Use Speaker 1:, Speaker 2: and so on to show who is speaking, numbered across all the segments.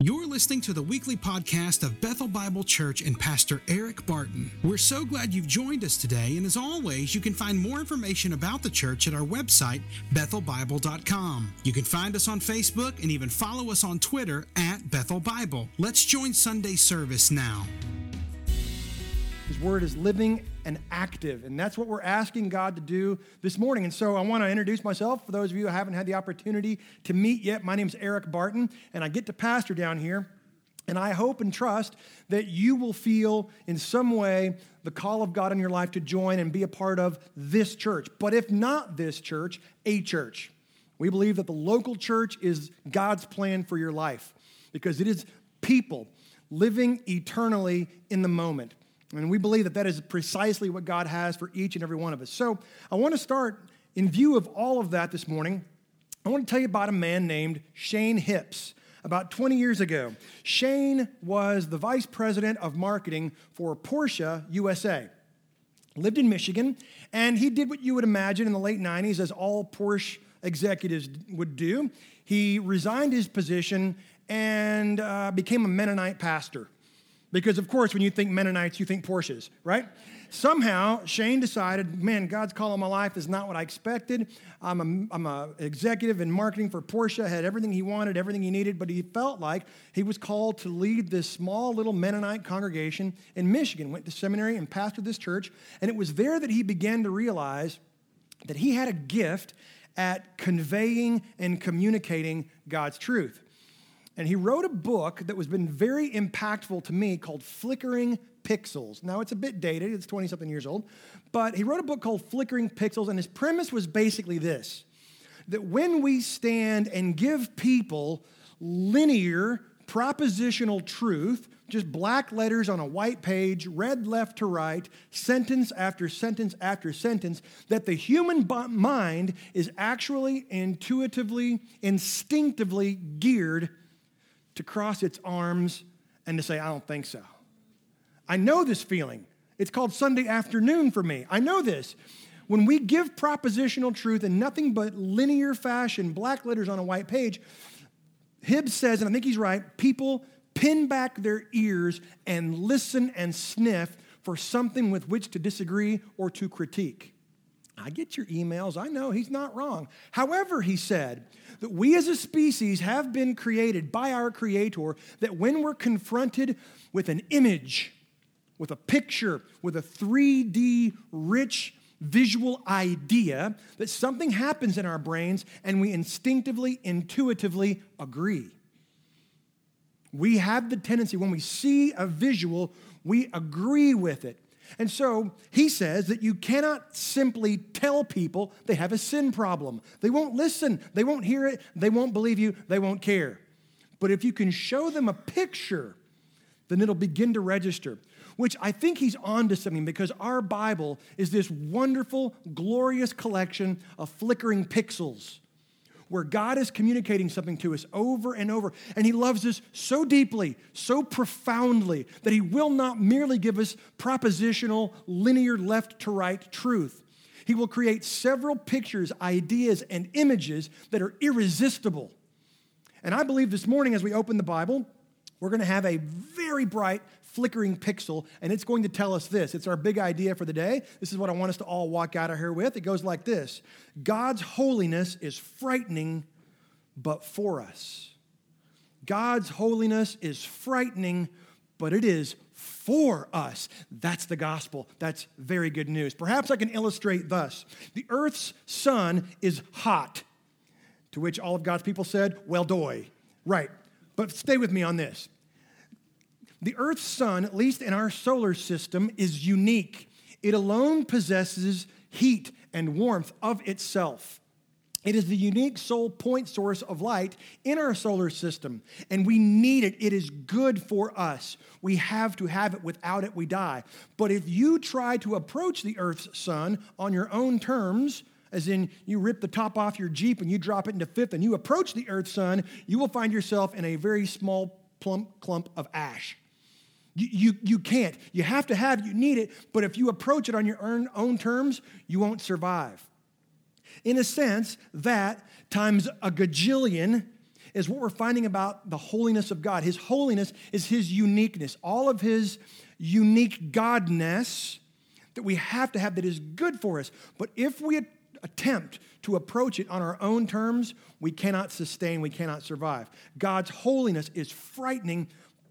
Speaker 1: You're listening to the weekly podcast of Bethel Bible Church and Pastor Eric Barton. We're so glad you've joined us today, and as always, you can find more information about the church at our website, bethelbible.com. You can find us on Facebook and even follow us on Twitter at Bethel Bible. Let's join Sunday service now.
Speaker 2: Word is living and active, and that's what we're asking God to do this morning. And so I want to introduce myself for those of you who haven't had the opportunity to meet yet. My name is Eric Barton, and I get to pastor down here. And I hope and trust that you will feel in some way the call of God in your life to join and be a part of this church. But if not this church, a church. We believe that the local church is God's plan for your life because it is people living eternally in the moment. And we believe that that is precisely what God has for each and every one of us. So I want to start in view of all of that this morning. I want to tell you about a man named Shane Hipps. About 20 years ago, Shane was the vice president of marketing for Porsche USA. Lived in Michigan, and he did what you would imagine in the late 90s, as all Porsche executives would do. He resigned his position and uh, became a Mennonite pastor. Because, of course, when you think Mennonites, you think Porsches, right? Somehow, Shane decided, man, God's call on my life is not what I expected. I'm a, I'm a executive in marketing for Porsche, had everything he wanted, everything he needed, but he felt like he was called to lead this small little Mennonite congregation in Michigan. Went to seminary and pastored this church, and it was there that he began to realize that he had a gift at conveying and communicating God's truth. And he wrote a book that was been very impactful to me called Flickering Pixels. Now it's a bit dated, it's 20 something years old, but he wrote a book called Flickering Pixels, and his premise was basically this that when we stand and give people linear propositional truth, just black letters on a white page, read left to right, sentence after sentence after sentence, that the human mind is actually intuitively, instinctively geared to cross its arms and to say, I don't think so. I know this feeling. It's called Sunday afternoon for me. I know this. When we give propositional truth in nothing but linear fashion, black letters on a white page, Hipps says, and I think he's right, people pin back their ears and listen and sniff for something with which to disagree or to critique. I get your emails. I know he's not wrong. However, he said, that we as a species have been created by our Creator, that when we're confronted with an image, with a picture, with a 3D rich visual idea, that something happens in our brains and we instinctively, intuitively agree. We have the tendency, when we see a visual, we agree with it. And so he says that you cannot simply tell people they have a sin problem. They won't listen, they won't hear it, they won't believe you, they won't care. But if you can show them a picture, then it'll begin to register. Which I think he's on to something because our Bible is this wonderful, glorious collection of flickering pixels where God is communicating something to us over and over. And He loves us so deeply, so profoundly, that He will not merely give us propositional, linear, left to right truth. He will create several pictures, ideas, and images that are irresistible. And I believe this morning, as we open the Bible, we're going to have a very bright flickering pixel, and it's going to tell us this. It's our big idea for the day. This is what I want us to all walk out of here with. It goes like this God's holiness is frightening, but for us. God's holiness is frightening, but it is for us. That's the gospel. That's very good news. Perhaps I can illustrate thus The earth's sun is hot, to which all of God's people said, Well, doy. Right. But stay with me on this. The Earth's sun, at least in our solar system, is unique. It alone possesses heat and warmth of itself. It is the unique sole point source of light in our solar system, and we need it. It is good for us. We have to have it. Without it, we die. But if you try to approach the Earth's sun on your own terms, as in you rip the top off your Jeep and you drop it into fifth and you approach the Earth's sun, you will find yourself in a very small plump clump of ash. You, you, can't. You have to have, you need it, but if you approach it on your own, own terms, you won't survive. In a sense, that times a gajillion is what we're finding about the holiness of God. His holiness is his uniqueness, all of his unique godness that we have to have that is good for us. But if we attempt to approach it on our own terms, we cannot sustain, we cannot survive. God's holiness is frightening,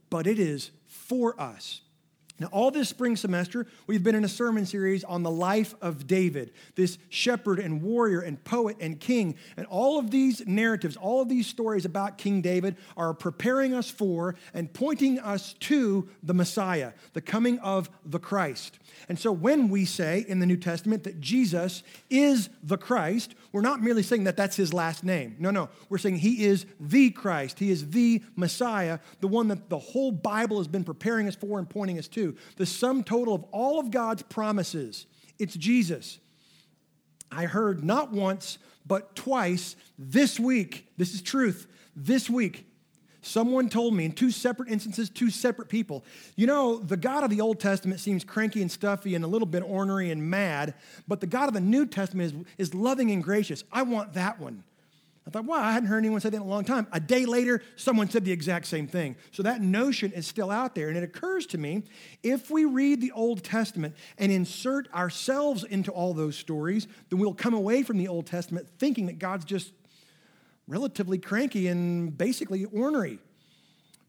Speaker 2: but it is for us. Now, all this spring semester, we've been in a sermon series on the life of David, this shepherd and warrior and poet and king. And all of these narratives, all of these stories about King David are preparing us for and pointing us to the Messiah, the coming of the Christ. And so when we say in the New Testament that Jesus is the Christ, we're not merely saying that that's his last name. No, no. We're saying he is the Christ. He is the Messiah, the one that the whole Bible has been preparing us for and pointing us to. The sum total of all of God's promises. It's Jesus. I heard not once, but twice this week, this is truth, this week, Someone told me in two separate instances, two separate people, you know, the God of the Old Testament seems cranky and stuffy and a little bit ornery and mad, but the God of the New Testament is, is loving and gracious. I want that one. I thought, wow, I hadn't heard anyone say that in a long time. A day later, someone said the exact same thing. So that notion is still out there. And it occurs to me if we read the Old Testament and insert ourselves into all those stories, then we'll come away from the Old Testament thinking that God's just relatively cranky and basically ornery.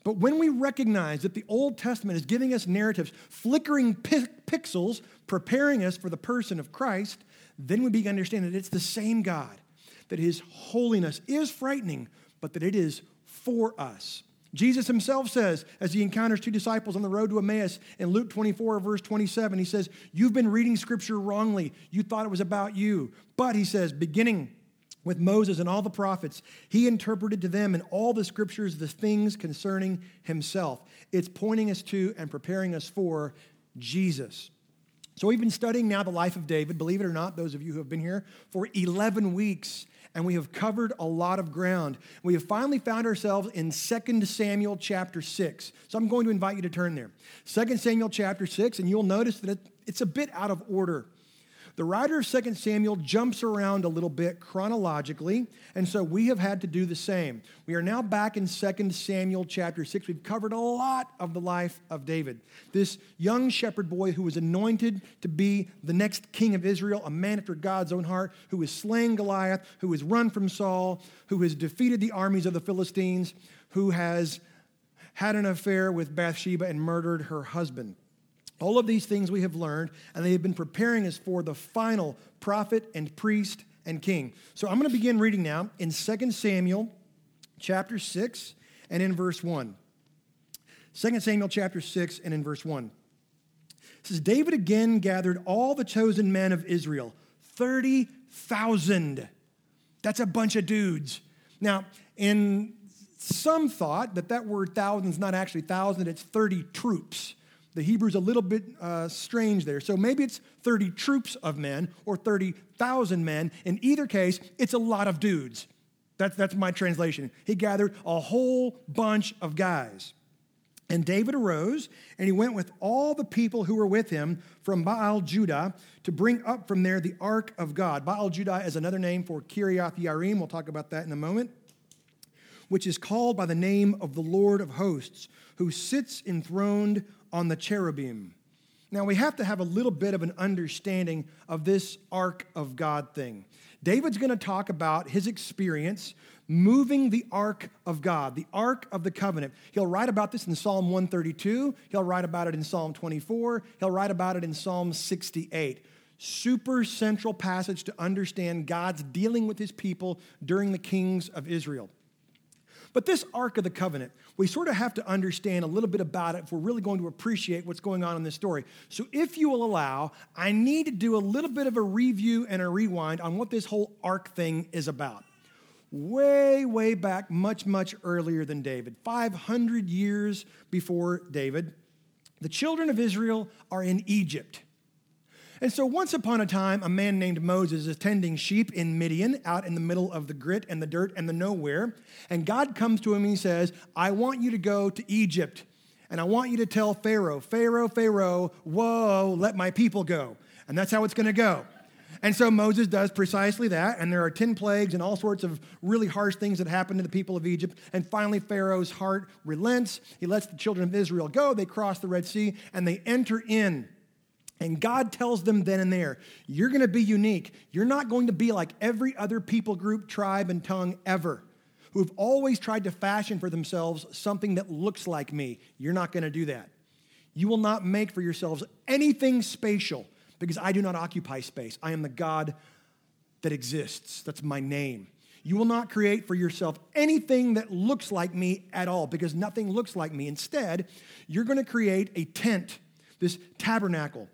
Speaker 2: But when we recognize that the Old Testament is giving us narratives, flickering pi- pixels, preparing us for the person of Christ, then we begin to understand that it's the same God, that his holiness is frightening, but that it is for us. Jesus himself says, as he encounters two disciples on the road to Emmaus in Luke 24, verse 27, he says, You've been reading scripture wrongly. You thought it was about you. But, he says, beginning with Moses and all the prophets, he interpreted to them in all the scriptures the things concerning himself. It's pointing us to and preparing us for Jesus. So we've been studying now the life of David, believe it or not, those of you who have been here for 11 weeks, and we have covered a lot of ground. We have finally found ourselves in 2 Samuel chapter 6. So I'm going to invite you to turn there. 2 Samuel chapter 6, and you'll notice that it's a bit out of order. The writer of 2 Samuel jumps around a little bit chronologically, and so we have had to do the same. We are now back in 2 Samuel chapter 6. We've covered a lot of the life of David, this young shepherd boy who was anointed to be the next king of Israel, a man after God's own heart, who has slain Goliath, who has run from Saul, who has defeated the armies of the Philistines, who has had an affair with Bathsheba and murdered her husband. All of these things we have learned, and they have been preparing us for the final prophet and priest and king. So I'm going to begin reading now in 2 Samuel chapter 6 and in verse 1. 2 Samuel chapter 6 and in verse 1. It says, David again gathered all the chosen men of Israel, 30,000. That's a bunch of dudes. Now, in some thought that that word thousand is not actually thousand, it's 30 troops. The Hebrew's a little bit uh, strange there. So maybe it's 30 troops of men or 30,000 men. In either case, it's a lot of dudes. That's, that's my translation. He gathered a whole bunch of guys. And David arose, and he went with all the people who were with him from Baal Judah to bring up from there the ark of God. Baal Judah is another name for Kiriath Yarim. We'll talk about that in a moment. Which is called by the name of the Lord of hosts, who sits enthroned on the cherubim. Now, we have to have a little bit of an understanding of this ark of God thing. David's going to talk about his experience moving the ark of God, the ark of the covenant. He'll write about this in Psalm 132, he'll write about it in Psalm 24, he'll write about it in Psalm 68. Super central passage to understand God's dealing with his people during the kings of Israel. But this Ark of the Covenant, we sort of have to understand a little bit about it if we're really going to appreciate what's going on in this story. So, if you will allow, I need to do a little bit of a review and a rewind on what this whole Ark thing is about. Way, way back, much, much earlier than David, 500 years before David, the children of Israel are in Egypt. And so, once upon a time, a man named Moses is tending sheep in Midian, out in the middle of the grit and the dirt and the nowhere. And God comes to him and he says, I want you to go to Egypt. And I want you to tell Pharaoh, Pharaoh, Pharaoh, whoa, let my people go. And that's how it's going to go. And so Moses does precisely that. And there are 10 plagues and all sorts of really harsh things that happen to the people of Egypt. And finally, Pharaoh's heart relents. He lets the children of Israel go. They cross the Red Sea and they enter in. And God tells them then and there, you're going to be unique. You're not going to be like every other people group, tribe, and tongue ever who've always tried to fashion for themselves something that looks like me. You're not going to do that. You will not make for yourselves anything spatial because I do not occupy space. I am the God that exists. That's my name. You will not create for yourself anything that looks like me at all because nothing looks like me. Instead, you're going to create a tent, this tabernacle.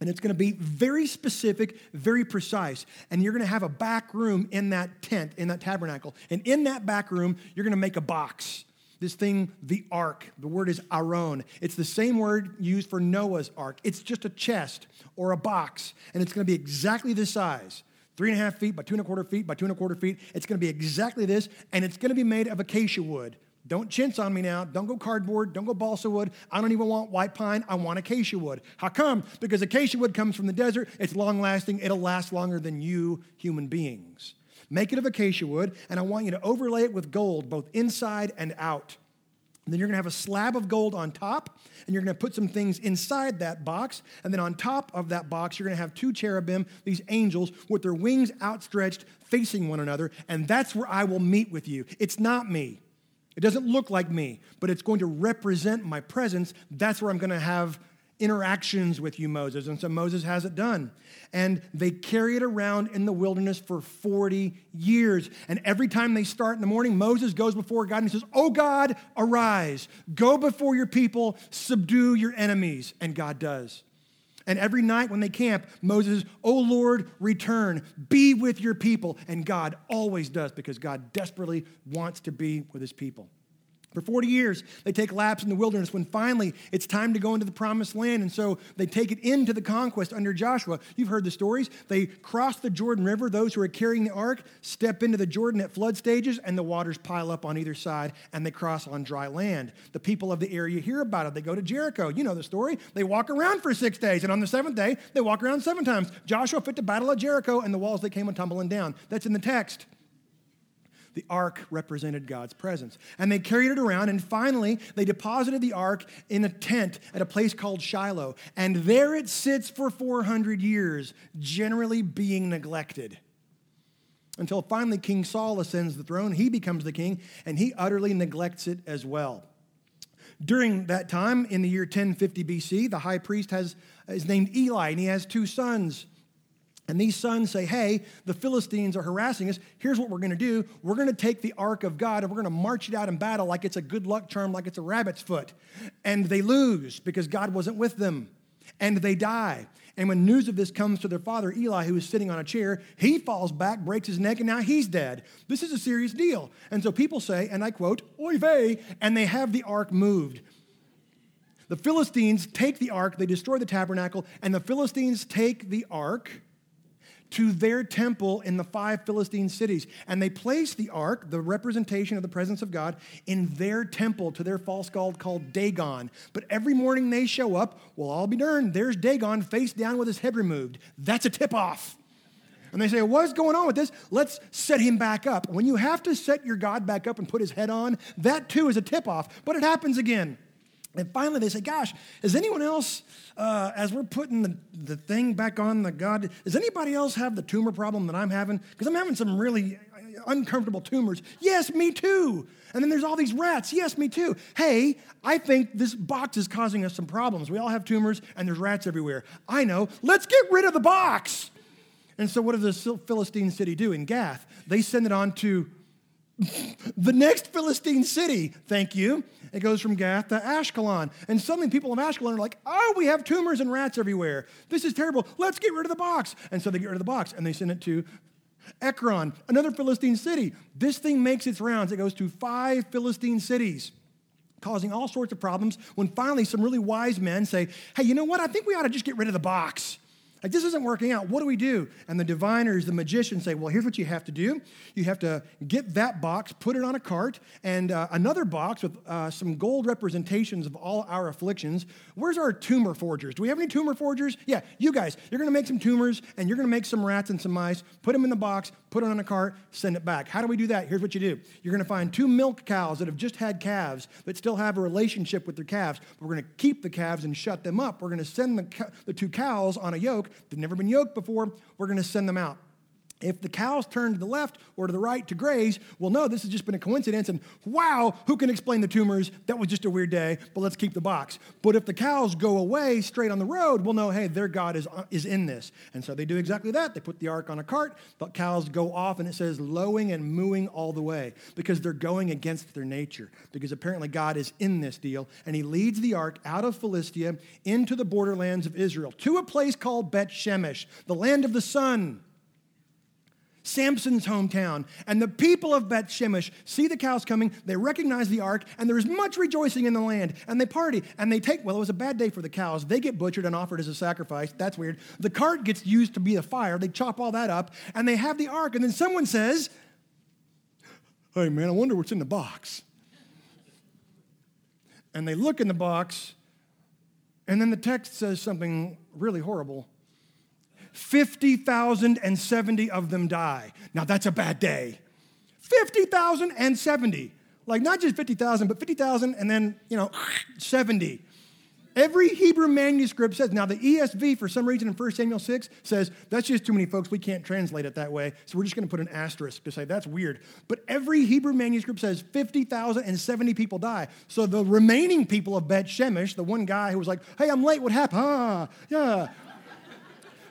Speaker 2: And it's going to be very specific, very precise. And you're going to have a back room in that tent, in that tabernacle. And in that back room, you're going to make a box. This thing, the ark, the word is aron. It's the same word used for Noah's ark. It's just a chest or a box, and it's going to be exactly this size three and a half feet by two and a quarter feet by two and a quarter feet. It's going to be exactly this, and it's going to be made of acacia wood. Don't chintz on me now. Don't go cardboard. Don't go balsa wood. I don't even want white pine. I want acacia wood. How come? Because acacia wood comes from the desert. It's long lasting. It'll last longer than you human beings. Make it of acacia wood, and I want you to overlay it with gold, both inside and out. And then you're going to have a slab of gold on top, and you're going to put some things inside that box. And then on top of that box, you're going to have two cherubim, these angels, with their wings outstretched, facing one another. And that's where I will meet with you. It's not me. It doesn't look like me, but it's going to represent my presence. That's where I'm going to have interactions with you, Moses. And so Moses has it done. And they carry it around in the wilderness for 40 years. And every time they start in the morning, Moses goes before God and he says, Oh God, arise, go before your people, subdue your enemies. And God does. And every night when they camp, Moses, Oh Lord, return, be with your people. And God always does because God desperately wants to be with his people. For 40 years, they take laps in the wilderness when finally it's time to go into the promised land. And so they take it into the conquest under Joshua. You've heard the stories. They cross the Jordan River. Those who are carrying the ark step into the Jordan at flood stages, and the waters pile up on either side, and they cross on dry land. The people of the area hear about it. They go to Jericho. You know the story. They walk around for six days, and on the seventh day, they walk around seven times. Joshua fit the battle of Jericho, and the walls they came a tumbling down. That's in the text. The ark represented God's presence. And they carried it around, and finally, they deposited the ark in a tent at a place called Shiloh. And there it sits for 400 years, generally being neglected. Until finally, King Saul ascends the throne, he becomes the king, and he utterly neglects it as well. During that time, in the year 1050 BC, the high priest has, is named Eli, and he has two sons. And these sons say, Hey, the Philistines are harassing us. Here's what we're going to do. We're going to take the ark of God and we're going to march it out in battle like it's a good luck charm, like it's a rabbit's foot. And they lose because God wasn't with them. And they die. And when news of this comes to their father, Eli, who is sitting on a chair, he falls back, breaks his neck, and now he's dead. This is a serious deal. And so people say, and I quote, Oy vey, and they have the ark moved. The Philistines take the ark, they destroy the tabernacle, and the Philistines take the ark to their temple in the five Philistine cities. And they place the ark, the representation of the presence of God, in their temple to their false god called Dagon. But every morning they show up, well, I'll be darned, there's Dagon face down with his head removed. That's a tip off. And they say, What's going on with this? Let's set him back up. When you have to set your God back up and put his head on, that too is a tip off. But it happens again. And finally, they say, Gosh, is anyone else, uh, as we're putting the, the thing back on the God, does anybody else have the tumor problem that I'm having? Because I'm having some really uncomfortable tumors. Yes, me too. And then there's all these rats. Yes, me too. Hey, I think this box is causing us some problems. We all have tumors and there's rats everywhere. I know. Let's get rid of the box. And so, what does the Philistine city do in Gath? They send it on to the next Philistine city, thank you. It goes from Gath to Ashkelon. And suddenly people of Ashkelon are like, oh, we have tumors and rats everywhere. This is terrible. Let's get rid of the box. And so they get rid of the box and they send it to Ekron, another Philistine city. This thing makes its rounds. It goes to five Philistine cities, causing all sorts of problems. When finally some really wise men say, hey, you know what? I think we ought to just get rid of the box. Like, this isn't working out. What do we do? And the diviners, the magicians say, Well, here's what you have to do. You have to get that box, put it on a cart, and uh, another box with uh, some gold representations of all our afflictions. Where's our tumor forgers? Do we have any tumor forgers? Yeah, you guys. You're going to make some tumors, and you're going to make some rats and some mice, put them in the box, put it on a cart, send it back. How do we do that? Here's what you do you're going to find two milk cows that have just had calves that still have a relationship with their calves. We're going to keep the calves and shut them up. We're going to send the, the two cows on a yoke They've never been yoked before. We're going to send them out. If the cows turn to the left or to the right to graze, well, no, this has just been a coincidence. And wow, who can explain the tumors? That was just a weird day, but let's keep the box. But if the cows go away straight on the road, well, no, hey, their God is, uh, is in this. And so they do exactly that. They put the ark on a cart, but cows go off, and it says lowing and mooing all the way because they're going against their nature. Because apparently God is in this deal, and he leads the ark out of Philistia into the borderlands of Israel to a place called Bet Shemesh, the land of the sun. Samson's hometown. And the people of Beth Shemesh see the cows coming, they recognize the ark, and there is much rejoicing in the land. And they party, and they take, well, it was a bad day for the cows. They get butchered and offered as a sacrifice. That's weird. The cart gets used to be a fire. They chop all that up, and they have the ark. And then someone says, Hey, man, I wonder what's in the box. And they look in the box, and then the text says something really horrible. 50,070 of them die. Now that's a bad day. 50,070. Like not just 50,000, but 50,000 and then, you know, 70. Every Hebrew manuscript says, now the ESV, for some reason in 1 Samuel 6, says, that's just too many folks. We can't translate it that way. So we're just going to put an asterisk to say that's weird. But every Hebrew manuscript says 50,070 people die. So the remaining people of Beth Shemesh, the one guy who was like, hey, I'm late, what happened? Ah, yeah.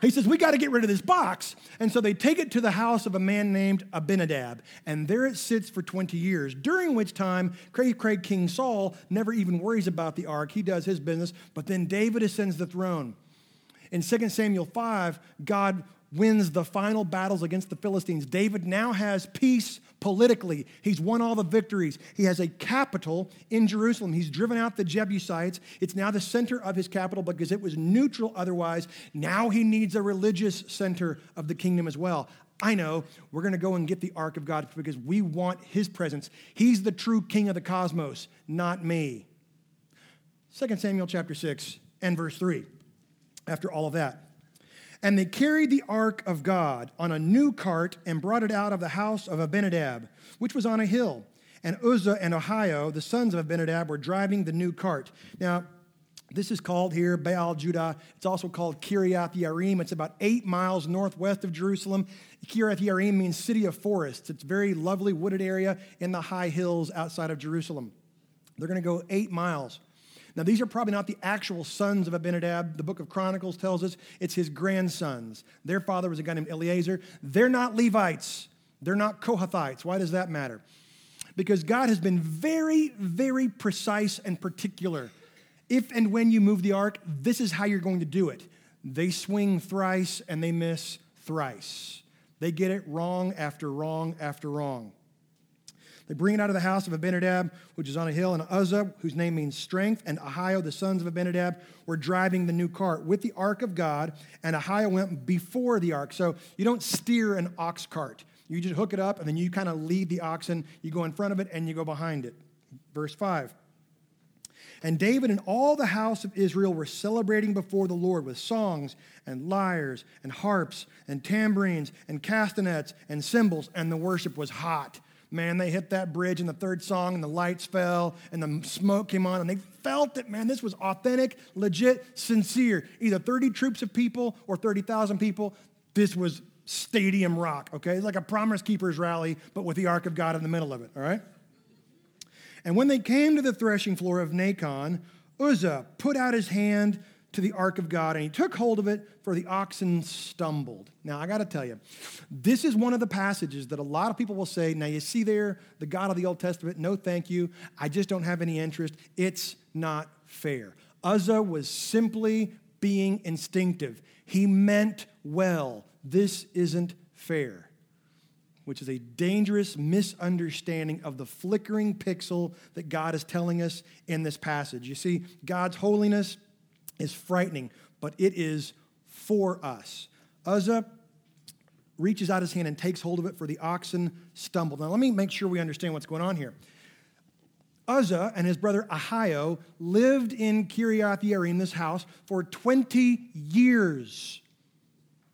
Speaker 2: He says, We got to get rid of this box. And so they take it to the house of a man named Abinadab, and there it sits for 20 years, during which time Craig, Craig King Saul never even worries about the ark. He does his business, but then David ascends the throne. In 2 Samuel 5, God wins the final battles against the Philistines. David now has peace politically. He's won all the victories. He has a capital in Jerusalem. He's driven out the Jebusites. It's now the center of his capital because it was neutral otherwise. Now he needs a religious center of the kingdom as well. I know we're going to go and get the ark of God because we want his presence. He's the true king of the cosmos, not me. 2 Samuel chapter 6 and verse 3. After all of that, and they carried the ark of God on a new cart and brought it out of the house of Abinadab, which was on a hill. And Uzzah and Ahio, the sons of Abinadab, were driving the new cart. Now, this is called here Baal Judah. It's also called Kiriath Yearim. It's about eight miles northwest of Jerusalem. Kiriath Yearim means city of forests. It's a very lovely wooded area in the high hills outside of Jerusalem. They're going to go eight miles. Now, these are probably not the actual sons of Abinadab. The book of Chronicles tells us it's his grandsons. Their father was a guy named Eleazar. They're not Levites, they're not Kohathites. Why does that matter? Because God has been very, very precise and particular. If and when you move the ark, this is how you're going to do it. They swing thrice and they miss thrice. They get it wrong after wrong after wrong. They bring it out of the house of Abinadab, which is on a hill, and Uzzah, whose name means strength, and Ahio, the sons of Abinadab, were driving the new cart with the ark of God, and Ahio went before the ark. So you don't steer an ox cart. You just hook it up, and then you kind of lead the oxen. You go in front of it, and you go behind it. Verse 5. And David and all the house of Israel were celebrating before the Lord with songs and lyres and harps and tambourines and castanets and cymbals, and the worship was hot. Man, they hit that bridge in the third song, and the lights fell, and the smoke came on, and they felt it, man. This was authentic, legit, sincere. Either 30 troops of people or 30,000 people. This was stadium rock, okay? It's like a Promise Keepers rally, but with the Ark of God in the middle of it, all right? And when they came to the threshing floor of Nacon, Uzzah put out his hand to the ark of God and he took hold of it, for the oxen stumbled. Now, I got to tell you, this is one of the passages that a lot of people will say, Now, you see there, the God of the Old Testament, no thank you. I just don't have any interest. It's not fair. Uzzah was simply being instinctive. He meant well. This isn't fair which is a dangerous misunderstanding of the flickering pixel that God is telling us in this passage. You see, God's holiness is frightening, but it is for us. Uzzah reaches out his hand and takes hold of it, for the oxen stumbled. Now, let me make sure we understand what's going on here. Uzzah and his brother Ahio lived in Kiriath Yearim, this house, for 20 years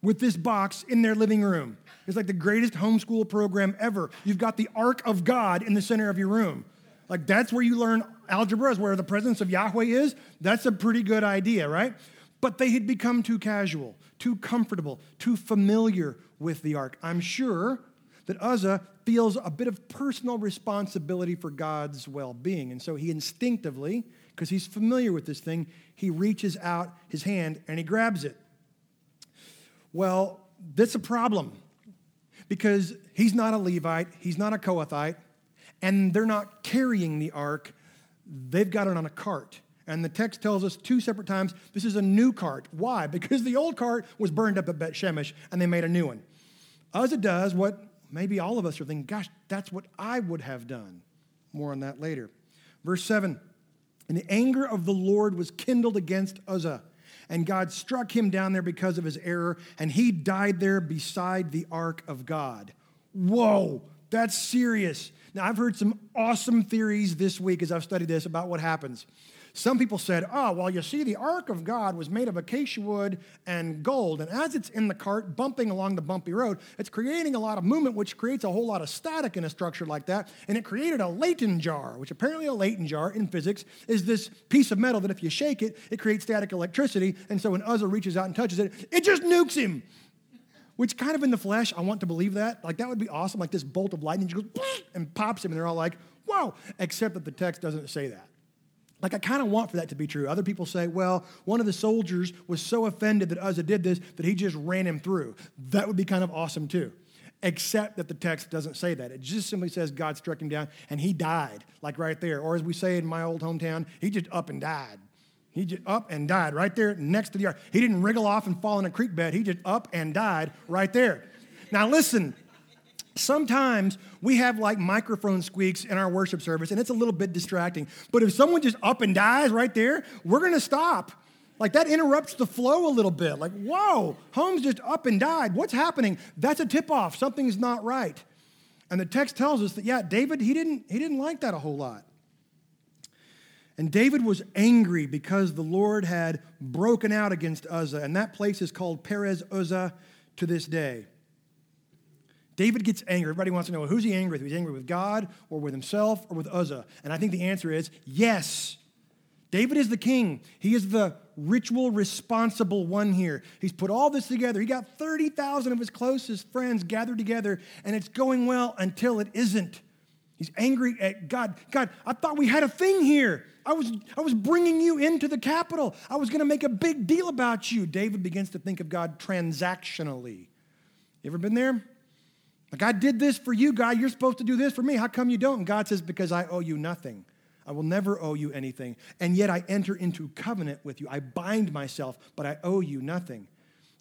Speaker 2: with this box in their living room. It's like the greatest homeschool program ever. You've got the Ark of God in the center of your room. Like that's where you learn algebra, is where the presence of Yahweh is. That's a pretty good idea, right? But they had become too casual, too comfortable, too familiar with the ark. I'm sure that Uzzah feels a bit of personal responsibility for God's well being. And so he instinctively, because he's familiar with this thing, he reaches out his hand and he grabs it. Well, that's a problem because he's not a Levite, he's not a Kohathite, and they're not carrying the ark. They've got it on a cart. And the text tells us two separate times this is a new cart. Why? Because the old cart was burned up at Bet Shemesh and they made a new one. Uzzah does what maybe all of us are thinking, gosh, that's what I would have done. More on that later. Verse 7 And the anger of the Lord was kindled against Uzzah, and God struck him down there because of his error, and he died there beside the ark of God. Whoa, that's serious. Now, I've heard some awesome theories this week as I've studied this about what happens. Some people said, oh, well, you see, the ark of God was made of acacia wood and gold. And as it's in the cart, bumping along the bumpy road, it's creating a lot of movement, which creates a whole lot of static in a structure like that. And it created a Leyden jar, which apparently a Leyden jar in physics is this piece of metal that if you shake it, it creates static electricity. And so when Uzzah reaches out and touches it, it just nukes him. Which kind of in the flesh, I want to believe that. Like that would be awesome. Like this bolt of lightning just goes and pops him, and they're all like, "Whoa!" Except that the text doesn't say that. Like, I kind of want for that to be true. Other people say, well, one of the soldiers was so offended that Uzzah did this that he just ran him through. That would be kind of awesome too. Except that the text doesn't say that. It just simply says God struck him down and he died, like right there. Or as we say in my old hometown, he just up and died. He just up and died right there next to the ark. He didn't wriggle off and fall in a creek bed. He just up and died right there. Now, listen, Sometimes we have like microphone squeaks in our worship service, and it's a little bit distracting. But if someone just up and dies right there, we're gonna stop. Like that interrupts the flow a little bit. Like, whoa, Holmes just up and died. What's happening? That's a tip off. Something's not right. And the text tells us that, yeah, David, he didn't, he didn't like that a whole lot. And David was angry because the Lord had broken out against Uzzah, and that place is called Perez Uzzah to this day. David gets angry. Everybody wants to know who's he angry with? He's angry with God or with himself or with Uzzah. And I think the answer is yes. David is the king. He is the ritual responsible one here. He's put all this together. He got 30,000 of his closest friends gathered together, and it's going well until it isn't. He's angry at God. God, I thought we had a thing here. I was, I was bringing you into the capital. I was going to make a big deal about you. David begins to think of God transactionally. You ever been there? Like, I did this for you, God. You're supposed to do this for me. How come you don't? And God says, Because I owe you nothing. I will never owe you anything. And yet I enter into covenant with you. I bind myself, but I owe you nothing.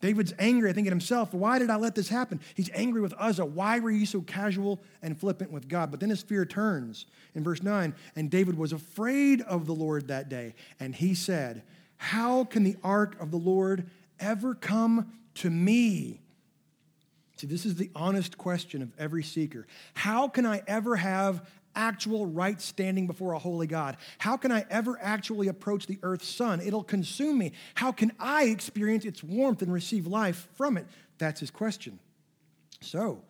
Speaker 2: David's angry, I think, at himself. Why did I let this happen? He's angry with Uzzah. Why were you so casual and flippant with God? But then his fear turns in verse 9. And David was afraid of the Lord that day. And he said, How can the ark of the Lord ever come to me? See, this is the honest question of every seeker. How can I ever have actual right standing before a holy God? How can I ever actually approach the earth's sun? It'll consume me. How can I experience its warmth and receive life from it? That's his question. So,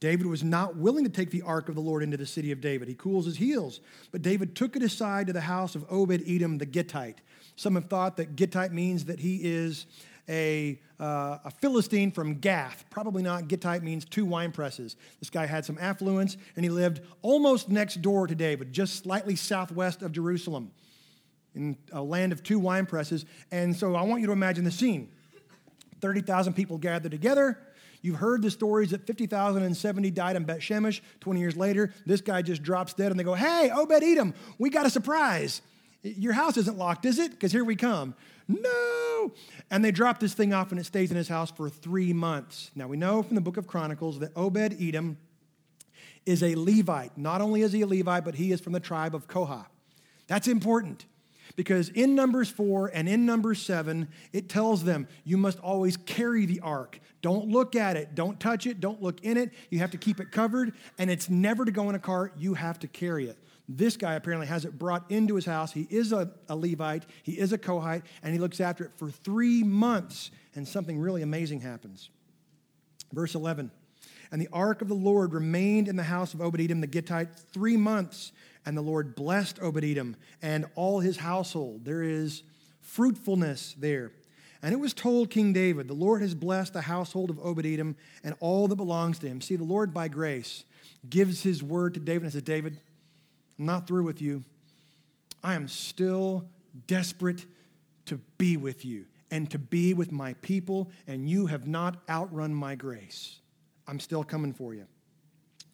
Speaker 2: David was not willing to take the ark of the Lord into the city of David. He cools his heels. But David took it aside to the house of Obed Edom the Gittite. Some have thought that Gittite means that he is a, uh, a Philistine from Gath. Probably not. Gittite means two wine presses. This guy had some affluence, and he lived almost next door to David, just slightly southwest of Jerusalem, in a land of two wine presses. And so I want you to imagine the scene 30,000 people gathered together. You've heard the stories that 50,070 died in Bet Shemesh. 20 years later, this guy just drops dead, and they go, Hey, Obed Edom, we got a surprise. Your house isn't locked, is it? Because here we come. No. And they drop this thing off and it stays in his house for three months. Now we know from the book of Chronicles that Obed Edom is a Levite. Not only is he a Levite, but he is from the tribe of Kohath. That's important Because in Numbers 4 and in Numbers 7, it tells them you must always carry the ark. Don't look at it, don't touch it, don't look in it. You have to keep it covered, and it's never to go in a cart. You have to carry it. This guy apparently has it brought into his house. He is a, a Levite, he is a Kohite, and he looks after it for three months, and something really amazing happens. Verse 11 And the ark of the Lord remained in the house of Obed Edom the Gittite three months, and the Lord blessed Obed Edom and all his household. There is fruitfulness there. And it was told King David, The Lord has blessed the household of Obed Edom and all that belongs to him. See, the Lord by grace gives his word to David and says, David, Not through with you. I am still desperate to be with you and to be with my people, and you have not outrun my grace. I'm still coming for you.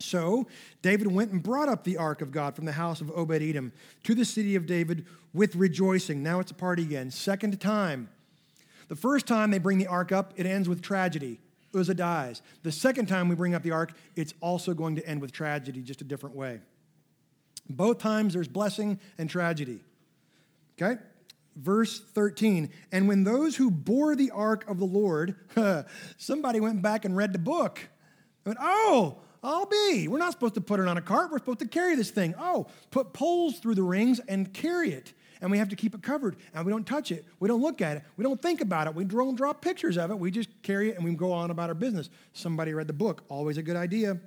Speaker 2: So David went and brought up the ark of God from the house of Obed Edom to the city of David with rejoicing. Now it's a party again. Second time. The first time they bring the ark up, it ends with tragedy. Uzzah dies. The second time we bring up the ark, it's also going to end with tragedy, just a different way. Both times there's blessing and tragedy. Okay? Verse 13. And when those who bore the ark of the Lord, somebody went back and read the book. Went, oh, I'll be. We're not supposed to put it on a cart. We're supposed to carry this thing. Oh, put poles through the rings and carry it. And we have to keep it covered. And we don't touch it. We don't look at it. We don't think about it. We don't draw pictures of it. We just carry it and we go on about our business. Somebody read the book. Always a good idea.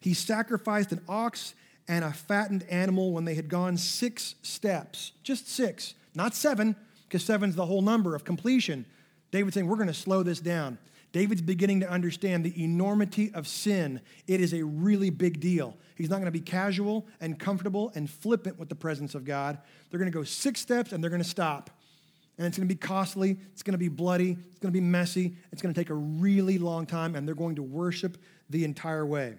Speaker 2: He sacrificed an ox and a fattened animal when they had gone six steps. Just six, not seven, because seven's the whole number of completion. David's saying, We're going to slow this down. David's beginning to understand the enormity of sin. It is a really big deal. He's not going to be casual and comfortable and flippant with the presence of God. They're going to go six steps and they're going to stop. And it's going to be costly, it's going to be bloody, it's going to be messy, it's going to take a really long time, and they're going to worship the entire way.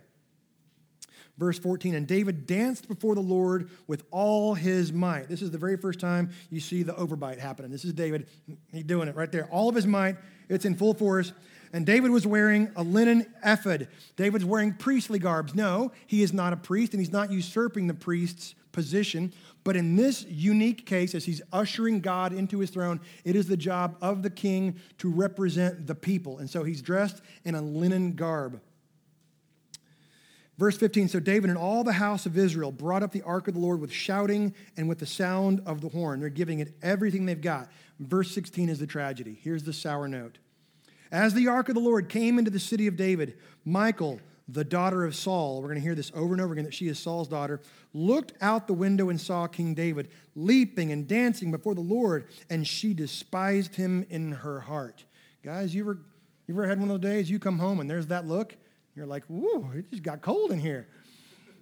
Speaker 2: Verse 14, and David danced before the Lord with all his might. This is the very first time you see the overbite happening. This is David. He's doing it right there. All of his might, it's in full force. And David was wearing a linen ephod. David's wearing priestly garbs. No, he is not a priest, and he's not usurping the priest's position. But in this unique case, as he's ushering God into his throne, it is the job of the king to represent the people. And so he's dressed in a linen garb. Verse 15 So David and all the house of Israel brought up the ark of the Lord with shouting and with the sound of the horn. They're giving it everything they've got. Verse 16 is the tragedy. Here's the sour note. As the ark of the Lord came into the city of David, Michal, the daughter of Saul, we're going to hear this over and over again that she is Saul's daughter, looked out the window and saw King David leaping and dancing before the Lord, and she despised him in her heart. Guys, you ever, you ever had one of those days you come home and there's that look? You're like, whoa, it just got cold in here.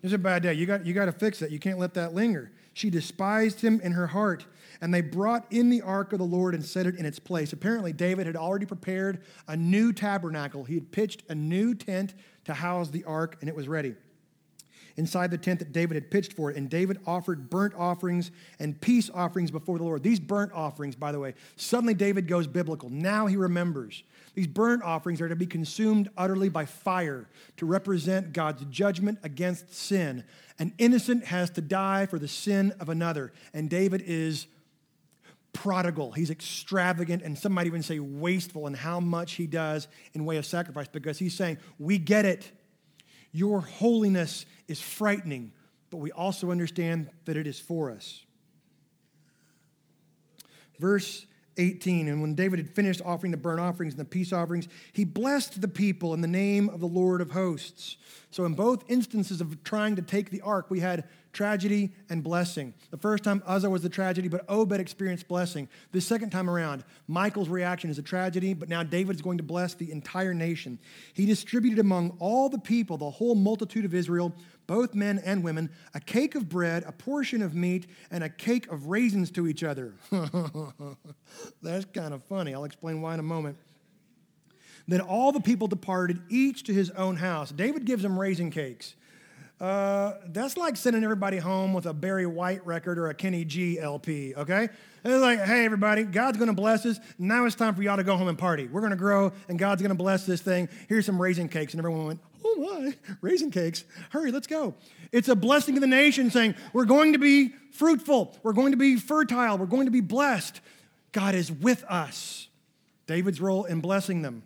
Speaker 2: It's a bad day. You got, you got to fix that. You can't let that linger. She despised him in her heart. And they brought in the ark of the Lord and set it in its place. Apparently, David had already prepared a new tabernacle. He had pitched a new tent to house the ark, and it was ready inside the tent that David had pitched for it. And David offered burnt offerings and peace offerings before the Lord. These burnt offerings, by the way, suddenly David goes biblical. Now he remembers. These burnt offerings are to be consumed utterly by fire to represent God's judgment against sin. An innocent has to die for the sin of another. And David is prodigal. He's extravagant, and some might even say wasteful in how much he does in way of sacrifice because he's saying, We get it. Your holiness is frightening, but we also understand that it is for us. Verse 18 And when David had finished offering the burnt offerings and the peace offerings, he blessed the people in the name of the Lord of hosts. So, in both instances of trying to take the ark, we had tragedy and blessing. The first time, Uzzah was the tragedy, but Obed experienced blessing. The second time around, Michal's reaction is a tragedy, but now David's going to bless the entire nation. He distributed among all the people, the whole multitude of Israel, both men and women, a cake of bread, a portion of meat, and a cake of raisins to each other. That's kind of funny. I'll explain why in a moment. Then all the people departed, each to his own house. David gives them raisin cakes. Uh, that's like sending everybody home with a Barry White record or a Kenny G LP, okay? It's like, hey, everybody, God's gonna bless us. Now it's time for y'all to go home and party. We're gonna grow, and God's gonna bless this thing. Here's some raisin cakes. And everyone went, oh my, raisin cakes. Hurry, let's go. It's a blessing to the nation saying, we're going to be fruitful, we're going to be fertile, we're going to be blessed. God is with us. David's role in blessing them.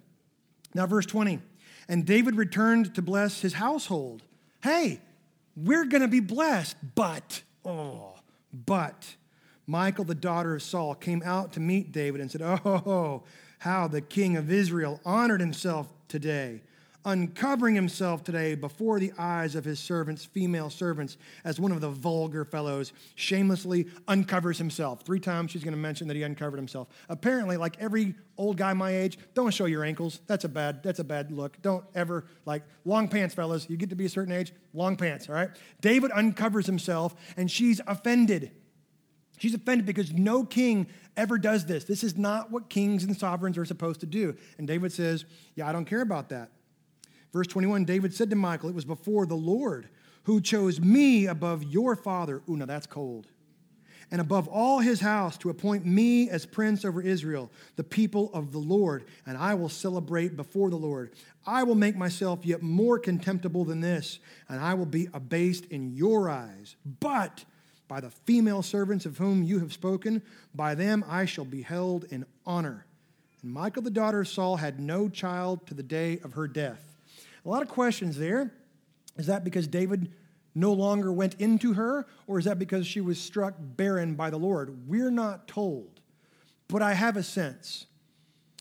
Speaker 2: Now, verse 20. And David returned to bless his household. Hey, we're going to be blessed, but, oh, but Michal, the daughter of Saul, came out to meet David and said, Oh, how the king of Israel honored himself today, uncovering himself today before the eyes of his servants, female servants, as one of the vulgar fellows shamelessly uncovers himself. Three times she's going to mention that he uncovered himself. Apparently, like every old guy my age, don't show your ankles. That's a bad, that's a bad look. Don't ever like long pants, fellas. You get to be a certain age, long pants, all right? David uncovers himself and she's offended. She's offended because no king ever does this. This is not what kings and sovereigns are supposed to do. And David says, Yeah, I don't care about that. Verse 21 David said to Michal, It was before the Lord who chose me above your father. Ooh, now that's cold. And above all his house to appoint me as prince over Israel, the people of the Lord, and I will celebrate before the Lord. I will make myself yet more contemptible than this, and I will be abased in your eyes. But by the female servants of whom you have spoken, by them I shall be held in honor. And Michal, the daughter of Saul, had no child to the day of her death. A lot of questions there. Is that because David no longer went into her, or is that because she was struck barren by the Lord? We're not told. But I have a sense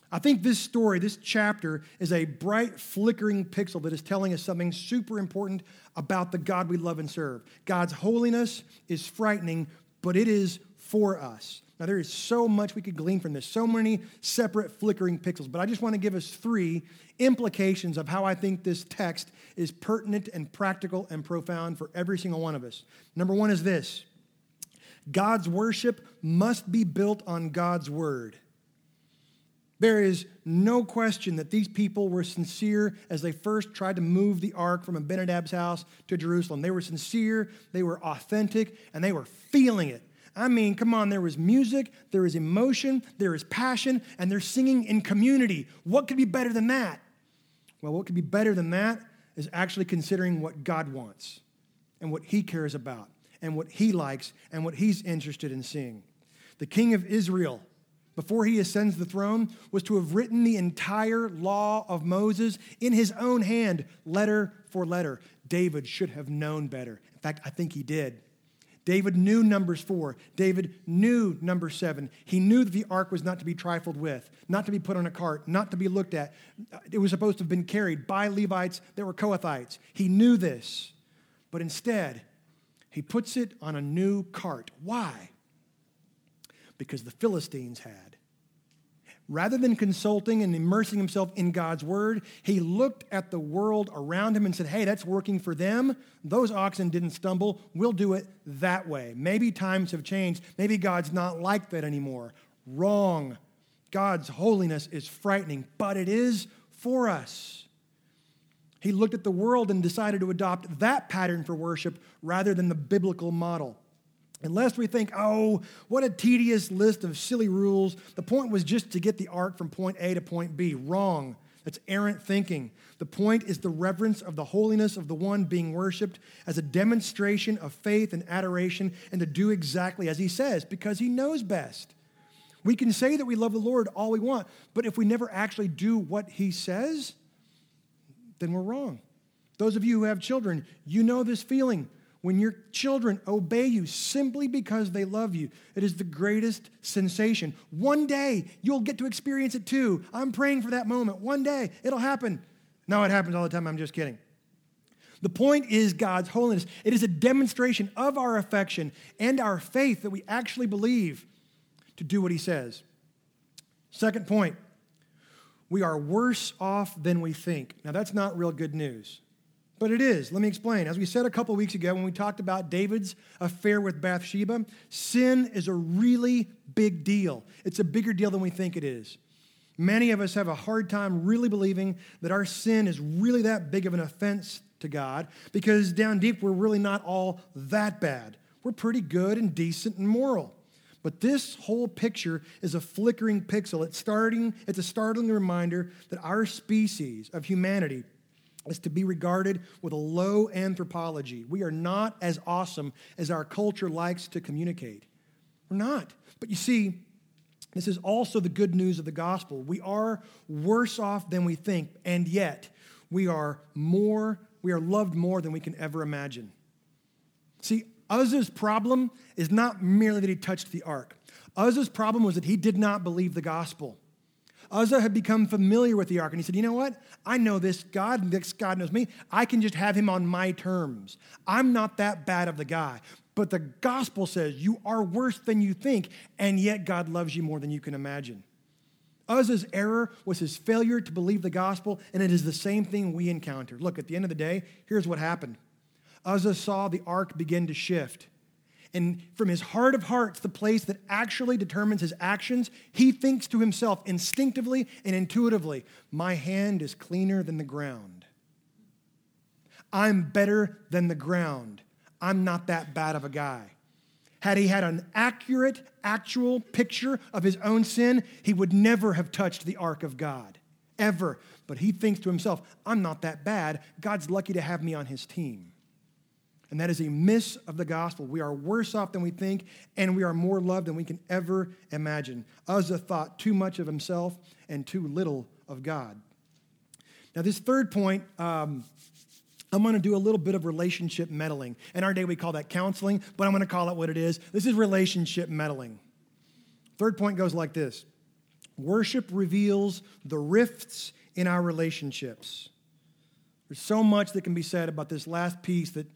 Speaker 2: I think this story, this chapter, is a bright, flickering pixel that is telling us something super important about the God we love and serve. God's holiness is frightening, but it is for us. Now, there is so much we could glean from this, so many separate flickering pixels, but I just want to give us three implications of how I think this text is pertinent and practical and profound for every single one of us. Number one is this God's worship must be built on God's word. There is no question that these people were sincere as they first tried to move the ark from Abinadab's house to Jerusalem. They were sincere, they were authentic, and they were feeling it. I mean, come on, there was music, there is emotion, there is passion, and they're singing in community. What could be better than that? Well, what could be better than that is actually considering what God wants and what He cares about and what He likes and what He's interested in seeing. The King of Israel before he ascends the throne was to have written the entire law of Moses in his own hand, letter for letter. David should have known better. In fact, I think he did. David knew Numbers 4. David knew number 7. He knew that the ark was not to be trifled with, not to be put on a cart, not to be looked at. Uh, it was supposed to have been carried by Levites that were Kohathites. He knew this. But instead, he puts it on a new cart. Why? Because the Philistines had. Rather than consulting and immersing himself in God's word, he looked at the world around him and said, Hey, that's working for them. Those oxen didn't stumble. We'll do it that way. Maybe times have changed. Maybe God's not like that anymore. Wrong. God's holiness is frightening, but it is for us. He looked at the world and decided to adopt that pattern for worship rather than the biblical model. Unless we think, oh, what a tedious list of silly rules. The point was just to get the ark from point A to point B. Wrong. That's errant thinking. The point is the reverence of the holiness of the one being worshiped as a demonstration of faith and adoration and to do exactly as he says because he knows best. We can say that we love the Lord all we want, but if we never actually do what he says, then we're wrong. Those of you who have children, you know this feeling when your children obey you simply because they love you. It is the greatest sensation. One day you'll get to experience it too. I'm praying for that moment. One day it'll happen. No, it happens all the time. I'm just kidding. The point is God's holiness. It is a demonstration of our affection and our faith that we actually believe to do what He says. Second point, we are worse off than we think. Now, that's not real good news. But it is. Let me explain. As we said a couple weeks ago when we talked about David's affair with Bathsheba, sin is a really big deal. It's a bigger deal than we think it is. Many of us have a hard time really believing that our sin is really that big of an offense to God because down deep we're really not all that bad. We're pretty good and decent and moral. But this whole picture is a flickering pixel. It's starting, it's a startling reminder that our species of humanity is to be regarded with a low anthropology. We are not as awesome as our culture likes to communicate. We're not. But you see, this is also the good news of the gospel. We are worse off than we think, and yet we are more, we are loved more than we can ever imagine. See, Uzzah's problem is not merely that he touched the ark. Uzzah's problem was that he did not believe the gospel. Uzzah had become familiar with the ark, and he said, You know what? I know this God, and this God knows me. I can just have him on my terms. I'm not that bad of the guy. But the gospel says you are worse than you think, and yet God loves you more than you can imagine. Uzzah's error was his failure to believe the gospel, and it is the same thing we encounter. Look, at the end of the day, here's what happened Uzzah saw the ark begin to shift. And from his heart of hearts, the place that actually determines his actions, he thinks to himself instinctively and intuitively My hand is cleaner than the ground. I'm better than the ground. I'm not that bad of a guy. Had he had an accurate, actual picture of his own sin, he would never have touched the ark of God, ever. But he thinks to himself, I'm not that bad. God's lucky to have me on his team. And that is a miss of the gospel. We are worse off than we think, and we are more loved than we can ever imagine. Uzzah thought too much of himself and too little of God. Now, this third point, um, I'm going to do a little bit of relationship meddling. In our day, we call that counseling, but I'm going to call it what it is. This is relationship meddling. Third point goes like this Worship reveals the rifts in our relationships. There's so much that can be said about this last piece that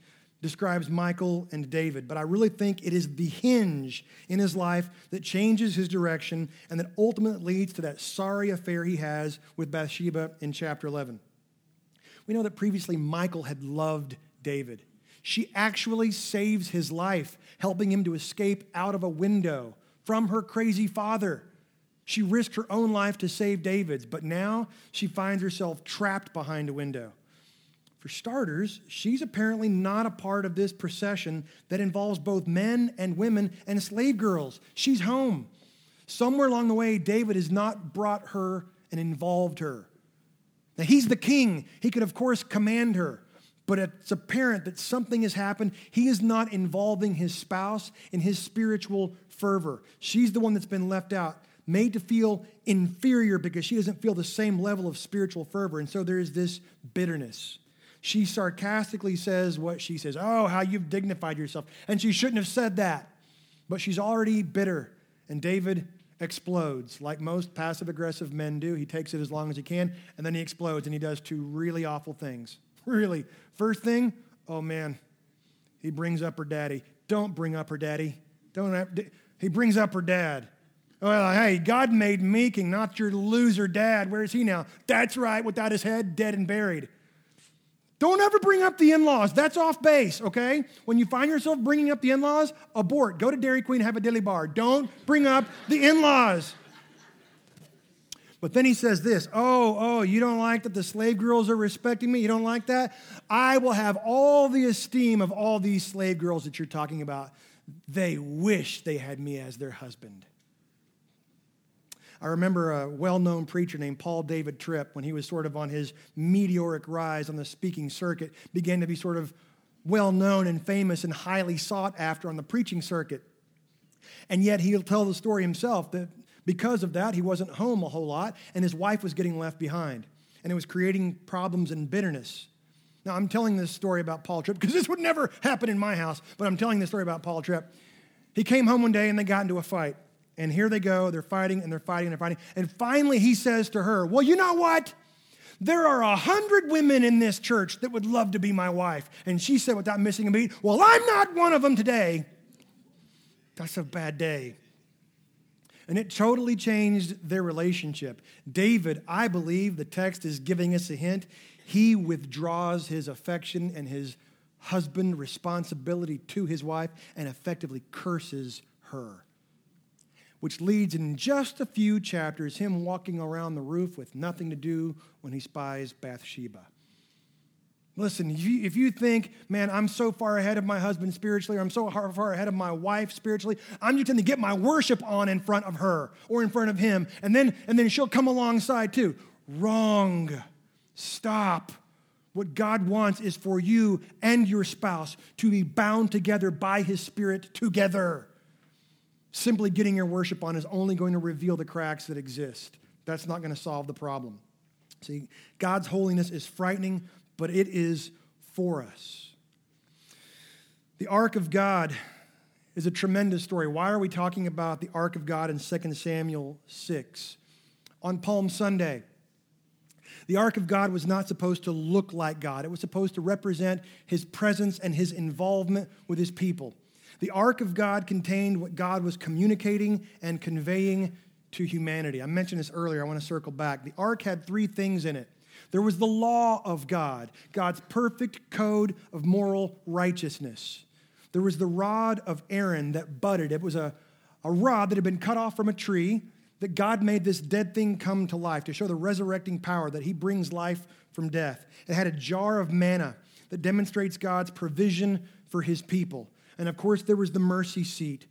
Speaker 2: describes Michal and David, but I really think it is the hinge in his life that changes his direction and that ultimately leads to that sorry affair he has with Bathsheba in chapter 11. We know that previously Michal had loved David. She actually saves his life, helping him to escape out of a window from her crazy father. She risked her own life to save David's, but now she finds herself trapped behind a window. For starters, she's apparently not a part of this procession that involves both men and women and slave girls. She's home. Somewhere along the way, David has not brought her and involved her. Now, he's the king. He could, of course, command her, but it's apparent that something has happened. He is not involving his spouse in his spiritual fervor. She's the one that's been left out, made to feel inferior because she doesn't feel the same level of spiritual fervor. And so there is this bitterness she sarcastically says what she says Oh, how you've dignified yourself. And she shouldn't have said that. But she's already bitter. And David explodes like most passive aggressive men do. He takes it as long as he can, and then he explodes, and he does two really awful things. Really. First thing, oh man, he brings up her daddy. Don't bring up her daddy. Don't have, he brings up her dad. Well, hey, God made me king, not your loser dad. Where is he now? That's right, without his head, dead and buried. Don't ever bring up the in laws. That's off base, okay? When you find yourself bringing up the in laws, abort. Go to Dairy Queen, have a dilly bar. Don't bring up the in laws. But then he says this Oh, oh, you don't like that the slave girls are respecting me? You don't like that? I will have all the esteem of all these slave girls that you're talking about. They wish they had me as their husband. I remember a well known preacher named Paul David Tripp, when he was sort of on his meteoric rise on the speaking circuit, began to be sort of well known and famous and highly sought after on the preaching circuit. And yet he'll tell the story himself that because of that, he wasn't home a whole lot, and his wife was getting left behind. And it was creating problems and bitterness. Now, I'm telling this story about Paul Tripp because this would never happen in my house, but I'm telling this story about Paul Tripp. He came home one day and they got into a fight. And here they go, they're fighting and they're fighting and they're fighting. And finally, he says to her, Well, you know what? There are a hundred women in this church that would love to be my wife. And she said, without missing a beat, Well, I'm not one of them today. That's a bad day. And it totally changed their relationship. David, I believe the text is giving us a hint. He withdraws his affection and his husband responsibility to his wife and effectively curses her which leads in just a few chapters him walking around the roof with nothing to do when he spies Bathsheba. Listen, if you, if you think, man, I'm so far ahead of my husband spiritually, or I'm so far ahead of my wife spiritually, I'm just going to get my worship on in front of her or in front of him, and then, and then she'll come alongside too. Wrong. Stop. What God wants is for you and your spouse to be bound together by his spirit together. Simply getting your worship on is only going to reveal the cracks that exist. That's not going to solve the problem. See, God's holiness is frightening, but it is for us. The ark of God is a tremendous story. Why are we talking about the ark of God in 2 Samuel 6? On Palm Sunday, the ark of God was not supposed to look like God. It was supposed to represent his presence and his involvement with his people. The ark of God contained what God was communicating and conveying to humanity. I mentioned this earlier. I want to circle back. The ark had three things in it there was the law of God, God's perfect code of moral righteousness. There was the rod of Aaron that budded. It was a, a rod that had been cut off from a tree that God made this dead thing come to life to show the resurrecting power that He brings life from death. It had a jar of manna that demonstrates God's provision for His people. And of course, there was the mercy seat,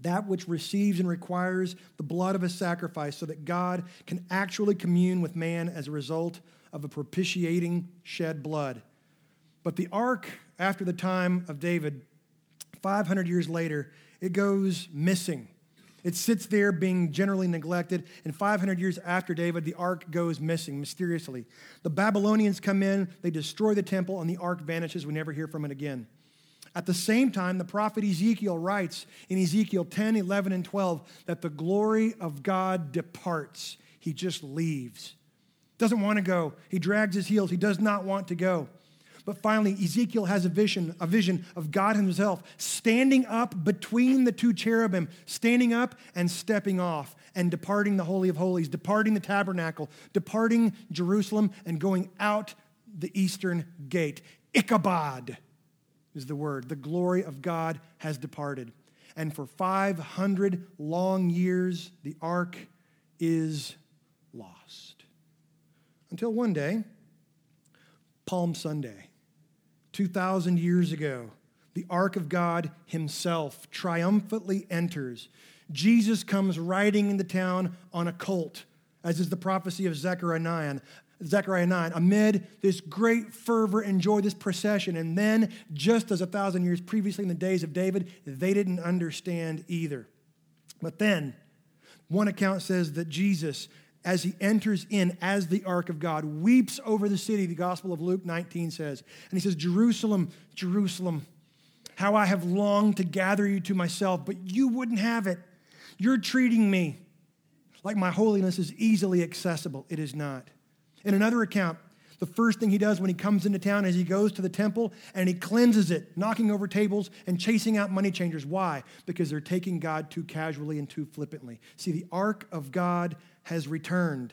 Speaker 2: that which receives and requires the blood of a sacrifice so that God can actually commune with man as a result of a propitiating shed blood. But the ark, after the time of David, 500 years later, it goes missing. It sits there being generally neglected, and 500 years after David, the ark goes missing mysteriously. The Babylonians come in, they destroy the temple, and the ark vanishes. We never hear from it again. At the same time, the prophet Ezekiel writes in Ezekiel 10, 11, and 12 that the glory of God departs. He just leaves. Doesn't want to go. He drags his heels. He does not want to go. But finally, Ezekiel has a vision, a vision of God himself standing up between the two cherubim, standing up and stepping off and departing the Holy of Holies, departing the tabernacle, departing Jerusalem and going out the eastern gate. Ichabod is the word. The glory of God has departed. And for 500 long years, the ark is lost. Until one day, Palm Sunday, 2,000 years ago, the ark of God himself triumphantly enters. Jesus comes riding into town on a colt, as is the prophecy of Zechariah 9. Zechariah 9, amid this great fervor and joy, this procession. And then, just as a thousand years previously in the days of David, they didn't understand either. But then, one account says that Jesus as he enters in as the ark of God, weeps over the city, the Gospel of Luke 19 says. And he says, Jerusalem, Jerusalem, how I have longed to gather you to myself, but you wouldn't have it. You're treating me like my holiness is easily accessible. It is not. In another account, the first thing he does when he comes into town is he goes to the temple and he cleanses it, knocking over tables and chasing out money changers. Why? Because they're taking God too casually and too flippantly. See, the ark of God has returned.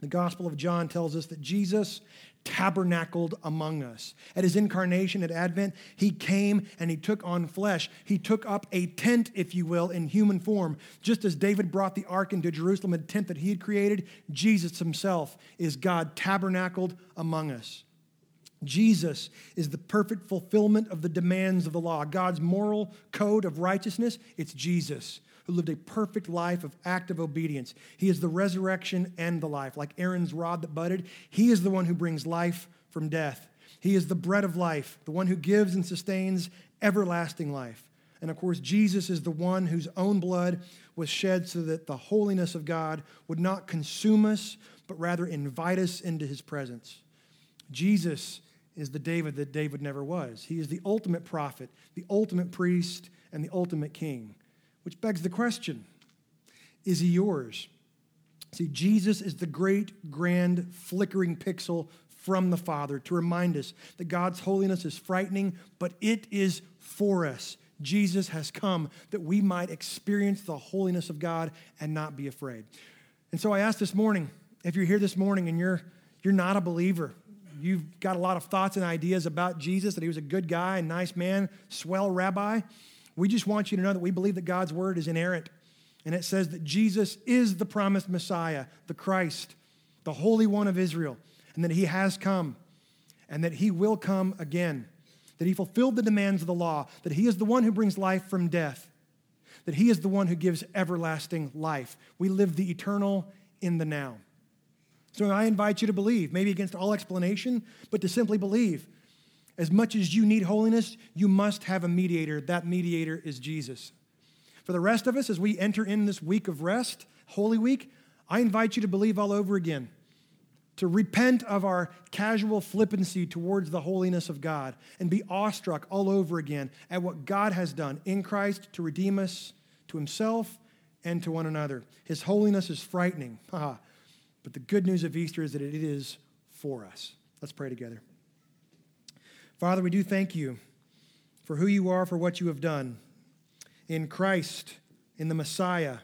Speaker 2: The Gospel of John tells us that Jesus tabernacled among us. At his incarnation at Advent, he came and he took on flesh. He took up a tent, if you will, in human form. Just as David brought the ark into Jerusalem, a tent that he had created, Jesus himself is God tabernacled among us. Jesus is the perfect fulfillment of the demands of the law. God's moral code of righteousness, it's Jesus who lived a perfect life of active obedience. He is the resurrection and the life. Like Aaron's rod that budded, he is the one who brings life from death. He is the bread of life, the one who gives and sustains everlasting life. And of course, Jesus is the one whose own blood was shed so that the holiness of God would not consume us, but rather invite us into his presence. Jesus is the David that David never was. He is the ultimate prophet, the ultimate priest, and the ultimate king. Which begs the question is he yours? See, Jesus is the great, grand, flickering pixel from the Father to remind us that God's holiness is frightening, but it is for us. Jesus has come that we might experience the holiness of God and not be afraid. And so I ask this morning if you're here this morning and you're, you're not a believer, you've got a lot of thoughts and ideas about Jesus, that he was a good guy, a nice man, swell rabbi. We just want you to know that we believe that God's word is inerrant. And it says that Jesus is the promised Messiah, the Christ, the Holy One of Israel, and that he has come and that he will come again. That he fulfilled the demands of the law, that he is the one who brings life from death, that he is the one who gives everlasting life. We live the eternal in the now. So I invite you to believe, maybe against all explanation, but to simply believe. As much as you need holiness, you must have a mediator. That mediator is Jesus. For the rest of us, as we enter in this week of rest, Holy Week, I invite you to believe all over again, to repent of our casual flippancy towards the holiness of God, and be awestruck all over again at what God has done in Christ to redeem us to himself and to one another. His holiness is frightening. but the good news of Easter is that it is for us. Let's pray together. Father, we do thank you for who you are, for what you have done in Christ, in the Messiah,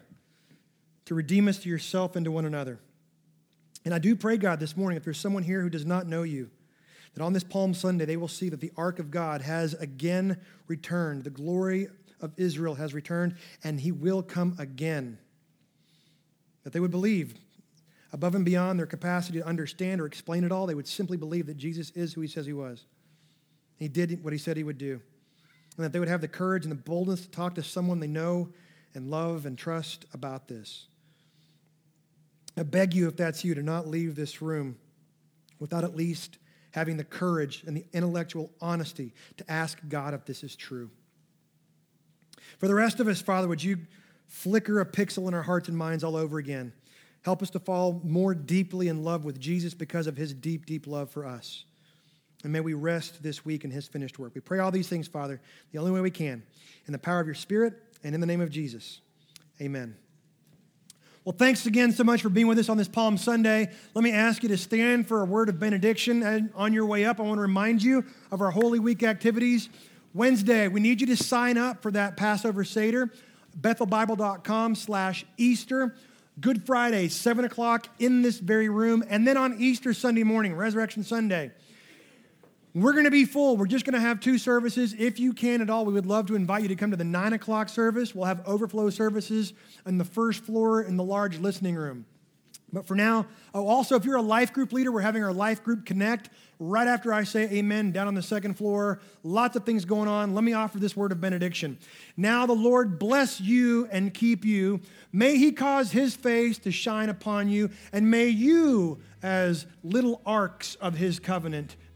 Speaker 2: to redeem us to yourself and to one another. And I do pray, God, this morning, if there's someone here who does not know you, that on this Palm Sunday they will see that the ark of God has again returned. The glory of Israel has returned, and he will come again. That they would believe above and beyond their capacity to understand or explain it all, they would simply believe that Jesus is who he says he was. He did what he said he would do. And that they would have the courage and the boldness to talk to someone they know and love and trust about this. I beg you, if that's you, to not leave this room without at least having the courage and the intellectual honesty to ask God if this is true. For the rest of us, Father, would you flicker a pixel in our hearts and minds all over again? Help us to fall more deeply in love with Jesus because of his deep, deep love for us. And may we rest this week in his finished work. We pray all these things, Father, the only way we can, in the power of your Spirit and in the name of Jesus. Amen. Well, thanks again so much for being with us on this Palm Sunday. Let me ask you to stand for a word of benediction. And on your way up, I want to remind you of our Holy Week activities. Wednesday, we need you to sign up for that Passover Seder, bethelbible.com slash Easter. Good Friday, 7 o'clock in this very room. And then on Easter Sunday morning, Resurrection Sunday, we're going to be full. We're just going to have two services. If you can at all, we would love to invite you to come to the 9 o'clock service. We'll have overflow services on the first floor in the large listening room. But for now, oh, also, if you're a life group leader, we're having our life group connect right after I say amen down on the second floor. Lots of things going on. Let me offer this word of benediction. Now, the Lord bless you and keep you. May he cause his face to shine upon you, and may you, as little arks of his covenant,